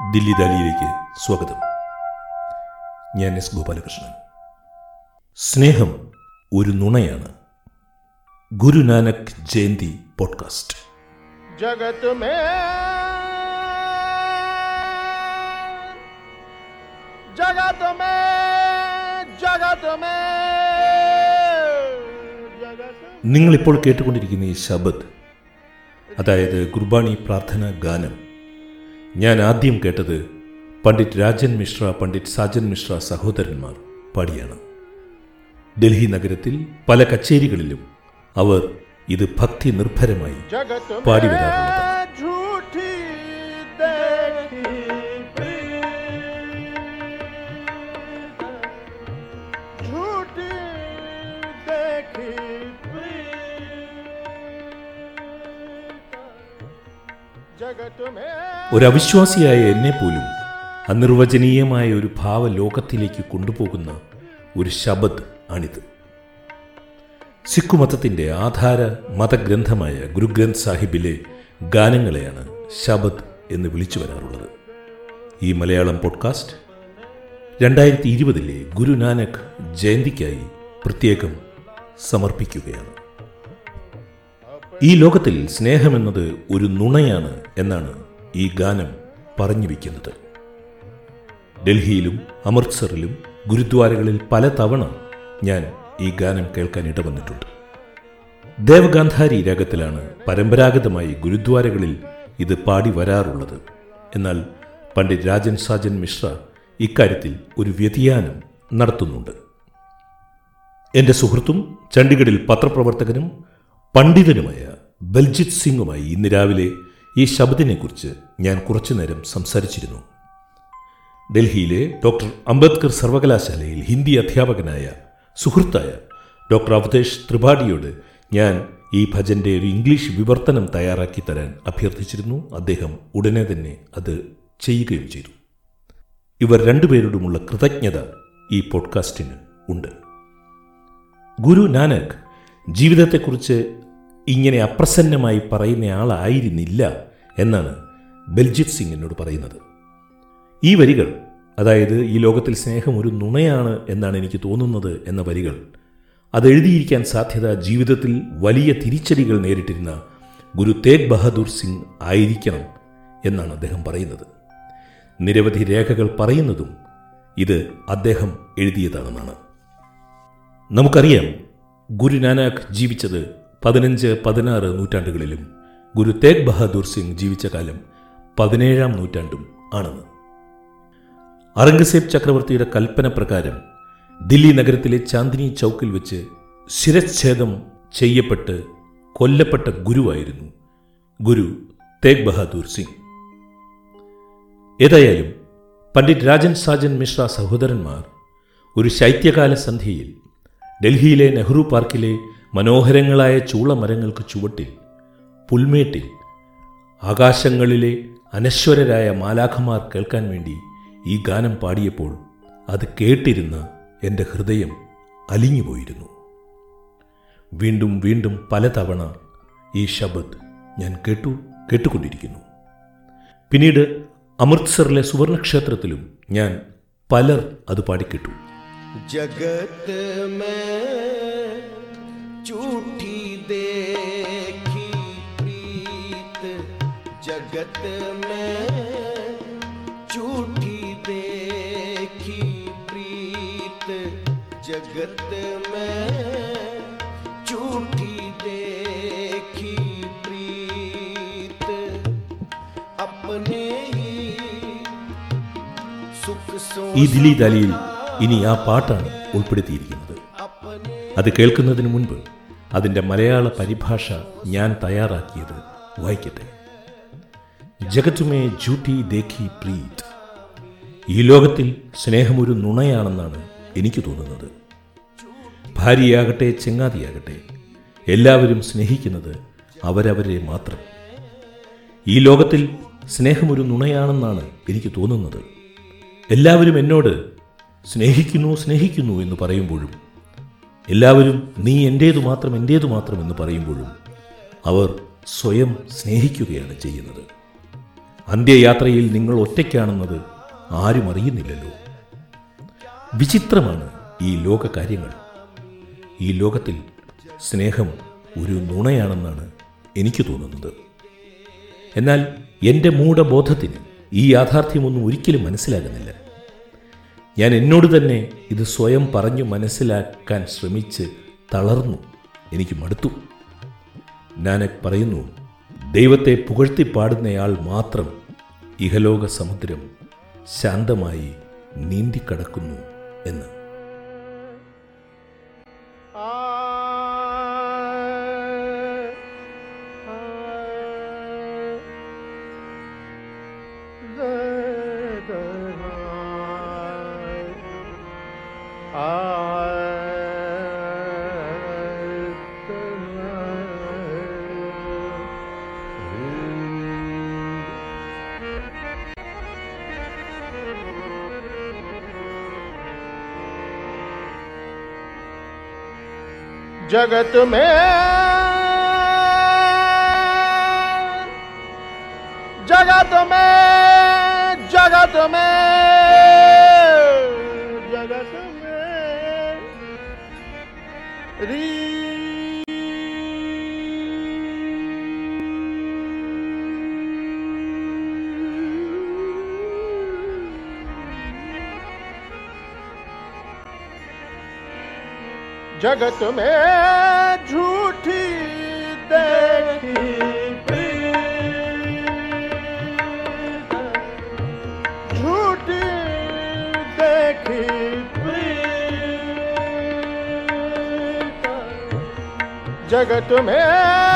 ദില്ലി ദാലിയിലേക്ക് സ്വാഗതം. ഞാൻ എസ് ഗോപാലകൃഷ്ണൻ. സ്നേഹം ഒരു നുണയാണ്. ഗുരുനാനക് ജയന്തി പോഡ്കാസ്റ്റ്. ജഗത് മേ ജഗത് മേ ജഗത് നിങ്ങളിപ്പോൾ കേട്ടുകൊണ്ടിരിക്കുന്ന ഈ ശബദ് അതായത് കുർബാണി പ്രാർത്ഥന ഗാനം ഞാൻ ആദ്യം കേട്ടത് പണ്ഡിറ്റ് രാജൻ മിശ്ര പണ്ഡിറ്റ് സാജൻ മിശ്ര സഹോദരന്മാർ പാടിയാണ്. ഡൽഹി നഗരത്തിൽ പല കച്ചേരികളിലും അവർ ഇത് ഭക്തി നിർഭരമായി പാടി ഒരവിശ്വാസിയായ എന്നെ പോലും അനിർവചനീയമായ ഒരു ഭാവലോകത്തിലേക്ക് കൊണ്ടുപോകുന്ന ഒരു ശബദ് ആണിത്. സിഖ് മതത്തിന്റെ ആധാര മതഗ്രന്ഥമായ ഗുരുഗ്രന്ഥ് സാഹിബിലെ ഗാനങ്ങളെയാണ് ശബദ് എന്ന് വിളിച്ചു വരാറുള്ളത്. ഈ മലയാളം പോഡ്കാസ്റ്റ് രണ്ടായിരത്തി ഇരുപതിലെ ഗുരുനാനക് ജയന്തിക്കായി പ്രത്യേകം സമർപ്പിക്കുകയാണ്. ഈ ലോകത്തിൽ സ്നേഹമെന്നത് ഒരു നുണയാണ് എന്നാണ് ഈ ഗാനം പറഞ്ഞു വയ്ക്കുന്നത് ഡൽഹിയിലും അമൃത്സറിലും ഗുരുദ്വാരകളിൽ പല തവണ ഞാൻ ഈ ഗാനം കേൾക്കാൻ ഇടവന്നിട്ടുണ്ട്. ദേവഗാന്ധാരി രാഗത്തിലാണ് പരമ്പരാഗതമായി ഗുരുദ്വാരകളിൽ ഇത് പാടി വരാറുള്ളത്. എന്നാൽ പണ്ഡിറ്റ് രാജൻ സാജൻ മിശ്ര ഇക്കാര്യത്തിൽ ഒരു വ്യതിയാനം നടത്തുന്നുണ്ട്. എന്റെ സുഹൃത്തും ചണ്ഡീഗഡിൽ പത്രപ്രവർത്തകനും പണ്ഡിതനുമായ ബൽജിത് സിംഗുമായി ഇന്ന് രാവിലെ ഈ ശബ്ദിനെക്കുറിച്ച് ഞാൻ കുറച്ചുനേരം സംസാരിച്ചിരുന്നു. ഡൽഹിയിലെ ഡോക്ടർ അംബേദ്കർ സർവകലാശാലയിൽ ഹിന്ദി അധ്യാപകനായ സുഹൃത്തായ ഡോക്ടർ അവതേഷ് ത്രിപാഠിയോട് ഞാൻ ഈ ഭജന്റെ ഒരു ഇംഗ്ലീഷ് വിവർത്തനം തയ്യാറാക്കി തരാൻ അഭ്യർത്ഥിച്ചിരുന്നു. അദ്ദേഹം ഉടനെ തന്നെ അത് ചെയ്യുകയും ചെയ്തു. ഇവർ രണ്ടുപേരോടുമുള്ള കൃതജ്ഞത ഈ പോഡ്കാസ്റ്റിന് ഉണ്ട്. ഗുരു നാനക് ജീവിതത്തെക്കുറിച്ച് ഇങ്ങനെ അപ്രസന്നമായി പറയുന്നയാളായിരുന്നില്ല എന്നാണ് ബൽജിത് സിംഗ് എന്നോട് പറയുന്നത്. ഈ വരികൾ അതായത് ഈ ലോകത്തിൽ സ്നേഹം ഒരു നുണയാണ് എന്നാണ് എനിക്ക് തോന്നുന്നത് എന്ന വരികൾ അതെഴുതിയിരിക്കാൻ സാധ്യത ജീവിതത്തിൽ വലിയ തിരിച്ചടികൾ നേരിട്ടിരുന്ന ഗുരു തേഗ് ബഹദൂർ സിംഗ് ആയിരിക്കണം എന്നാണ് അദ്ദേഹം പറയുന്നത്. നിരവധി രേഖകൾ പറയുന്നതും ഇത് അദ്ദേഹം എഴുതിയതാണെന്നാണ്. നമുക്കറിയാം ഗുരു നാനാക്ക് ജീവിച്ചത് പതിനഞ്ച് പതിനാറ് നൂറ്റാണ്ടുകളിലും ഗുരു തേഗ് ബഹാദൂർ സിംഗ് ജീവിച്ച കാലം പതിനേഴാം നൂറ്റാണ്ടും ആണെന്ന്. ഔറംഗസേബ് ചക്രവർത്തിയുടെ കൽപ്പന പ്രകാരം ദില്ലി നഗരത്തിലെ ചാന്ദിനി ചൗക്കിൽ വെച്ച് ശിരച്ഛേദം ചെയ്യപ്പെട്ട് കൊല്ലപ്പെട്ട ഗുരുവായിരുന്നു ഗുരു തേഗ് ബഹാദൂർ സിംഗ്. ഏതായാലും പണ്ഡിറ്റ് രാജൻ സാജൻ മിശ്ര സഹോദരന്മാർ ഒരു ശൈത്യകാല സന്ധ്യയിൽ ഡൽഹിയിലെ നെഹ്റു പാർക്കിലെ മനോഹരങ്ങളായ ചൂളമരങ്ങൾക്ക് ചുവട്ടിൽ പുൽമേട്ടിൽ ആകാശങ്ങളിലെ അനശ്വരരായ മാലാഖമാർ കേൾക്കാൻ വേണ്ടി ഈ ഗാനം പാടിയപ്പോൾ അത് കേട്ടിരുന്ന് എന്റെ ഹൃദയം അലിഞ്ഞുപോയിരുന്നു. വീണ്ടും വീണ്ടും പലതവണ ഈ ശബദ് ഞാൻ കേട്ടു കേട്ടുകൊണ്ടിരിക്കുന്നു. പിന്നീട് അമൃത്സറിലെ സുവർണക്ഷേത്രത്തിലും ഞാൻ പലർ അത് പാടിക്കിട്ടു. ജഗത് മേ झूठी देखी प्रीत जगत में झूठी देखी प्रीत जगत में झूठी देखी प्रीत अपने ही सुख सो ഈ ദില്ലി ദാലിയിൽ ഇനി ആ പാട്ടാണ് ഉൾപ്പെടുത്തിയിരിക്കുന്നത് അത് കേൾക്കുന്നതിന് മുൻപ് അതിന്റെ മലയാള പരിഭാഷ ഞാൻ തയ്യാറാക്കിയത്. വായിക്കട്ടെ. ജഗത്തുമേ ജൂട്ടി ദേഖി പ്രീത്. ഈ ലോകത്തിൽ സ്നേഹമൊരു നുണയാണെന്നാണ് എനിക്ക് തോന്നുന്നത്. ഭാര്യയാകട്ടെ ചെങ്ങാതിയാകട്ടെ എല്ലാവരും സ്നേഹിക്കുന്നത് അവരവരെ മാത്രം. ഈ ലോകത്തിൽ സ്നേഹമൊരു നുണയാണെന്നാണ് എനിക്ക് തോന്നുന്നത്. എല്ലാവരും എന്നോട് സ്നേഹിക്കുന്നു സ്നേഹിക്കുന്നു എന്ന് പറയുമ്പോഴും എല്ലാവരും നീ എന്റേതു മാത്രം എന്റേതു മാത്രം എന്ന് പറയുമ്പോഴും അവർ സ്വയം സ്നേഹിക്കുകയാണ് ചെയ്യുന്നത്. അന്ത്യയാത്രയിൽ നിങ്ങൾ ഒറ്റയ്ക്കാണെന്നത് ആരും അറിയുന്നില്ലല്ലോ. വിചിത്രമാണ് ഈ ലോക കാര്യങ്ങൾ. ഈ ലോകത്തിൽ സ്നേഹം ഒരു നുണയാണെന്നാണ് എനിക്ക് തോന്നുന്നത്. എന്നാൽ എന്റെ മൂഢബോധത്തിന് ഈ യാഥാർത്ഥ്യമൊന്നും ഒരിക്കലും മനസ്സിലാകുന്നില്ല. ഞാൻ എന്നോട് തന്നെ ഇത് സ്വയം പറഞ്ഞു മനസ്സിലാക്കാൻ ശ്രമിച്ച് തളർന്നു. എനിക്ക് മടുത്തു. ഞാൻ പറയുന്നു ദൈവത്തെ പുകഴ്ത്തി പാടുന്നയാൾ മാത്രം ഇഹലോക സമുദ്രം ശാന്തമായി നീന്തിക്കടക്കുന്നു എന്ന്. जगत में। जगत में जगत में। जगत में झूठी देखी। झूठी देखी। जगत में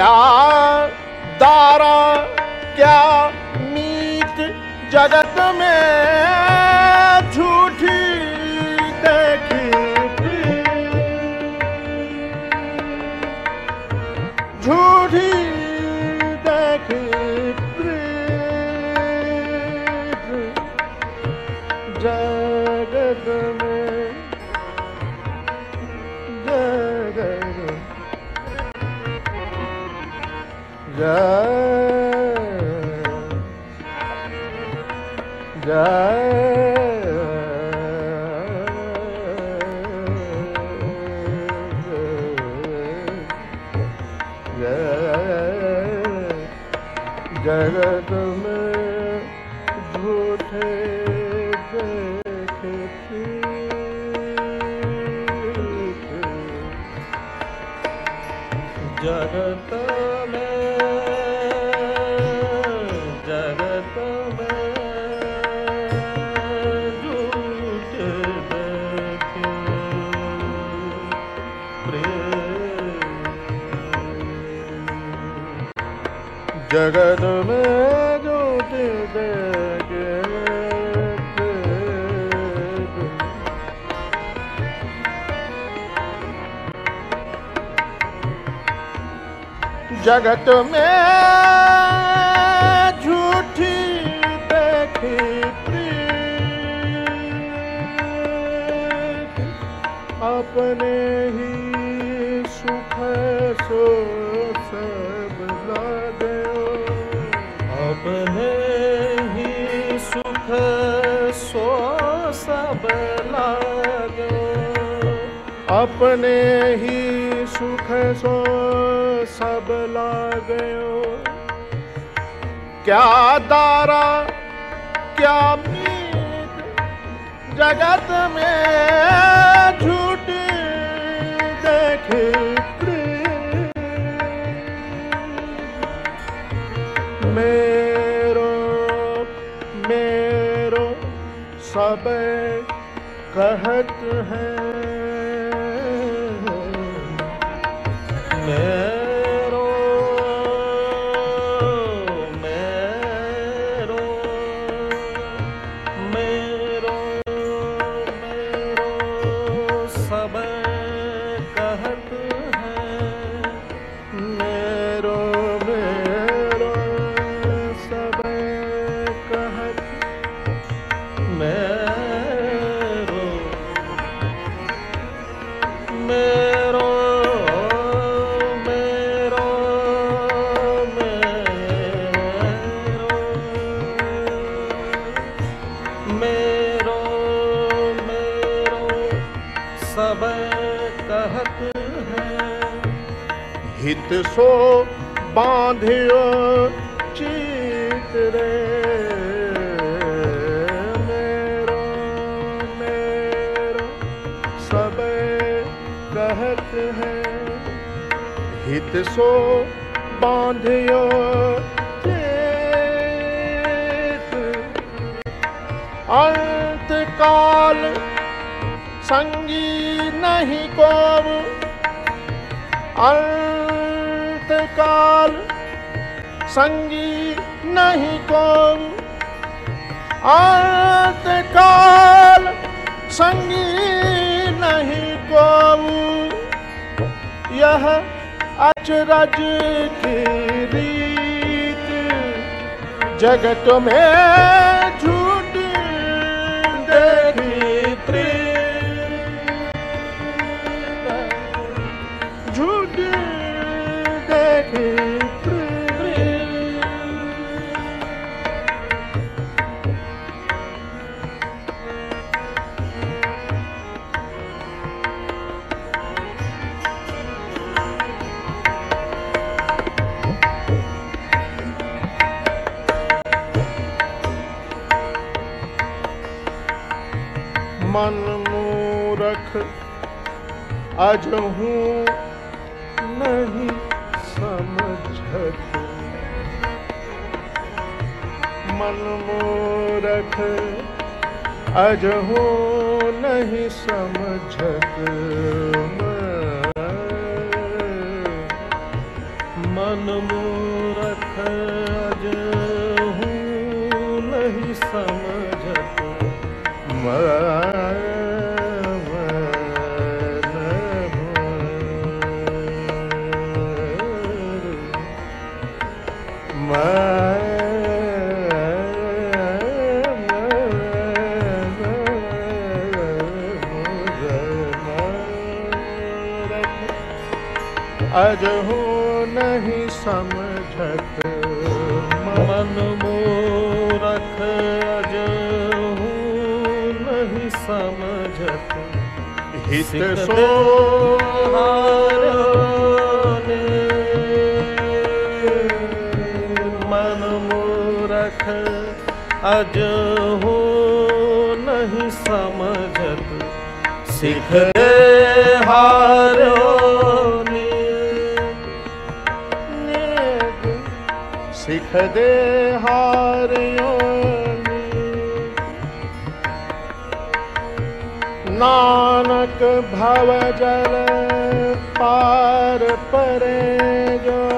क्या दारा क्या मीत जगत में झूठी देखी? झूठी देखी में जय जगत में झूठे देखती जगत में ਜਗਤ ਮੈਂ ਜੋਤਿ ਦੇਗੇ ਜਗਤ ਮੈਂ अपने ही सुख सो सब लागयो। क्या दारा, क्या मीत, जगत में झूठ देखे मेरो मेरो, सब कहत है। Amen. सो बांधियो चित रे। मेरो मेरो, सब कहत है। हित सो बांधियो अंत काल संगी नहीं को अंत काल संगी नहीं को अंत काल संगी नहीं को यह अचरज की रीत, जगत में मन मूरख अजहू नहीं समझत। मन मूरख अजहू नहीं समझत। हित सो मन मूरख अज हो नहीं समझत। सिख हारो सिख दे नानक भव जल पार परे जो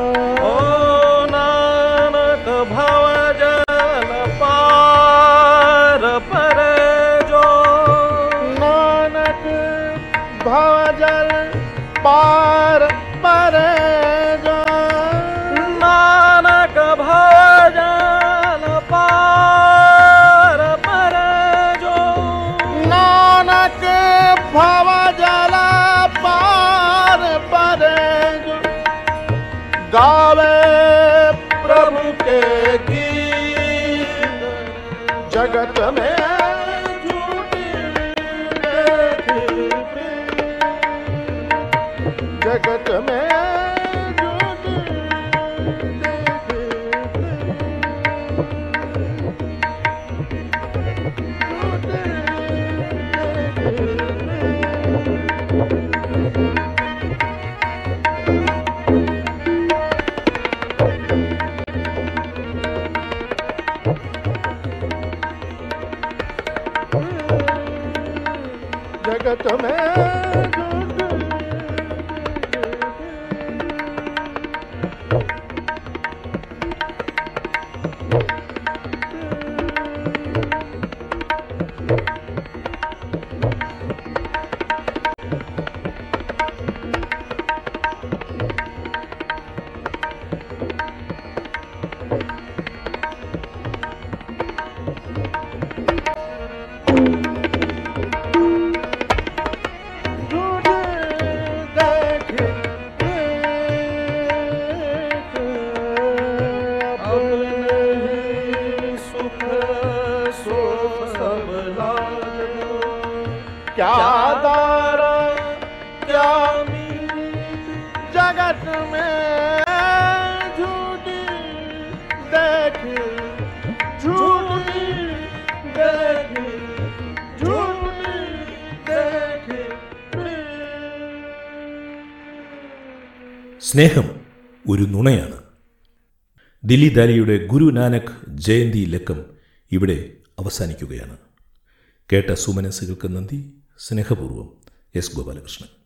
സ്നേഹം ഒരു നുണയാണ്. ദില്ലി ദാലിയുടെ ഗുരു നാനക് ജയന്തി ലക്കം ഇവിടെ അവസാനിക്കുകയാണ്. കേട്ട സുമനസ്സുകൾക്ക് നന്ദി. സ്നേഹപൂർവം എസ് ഗോപാലകൃഷ്ണൻ.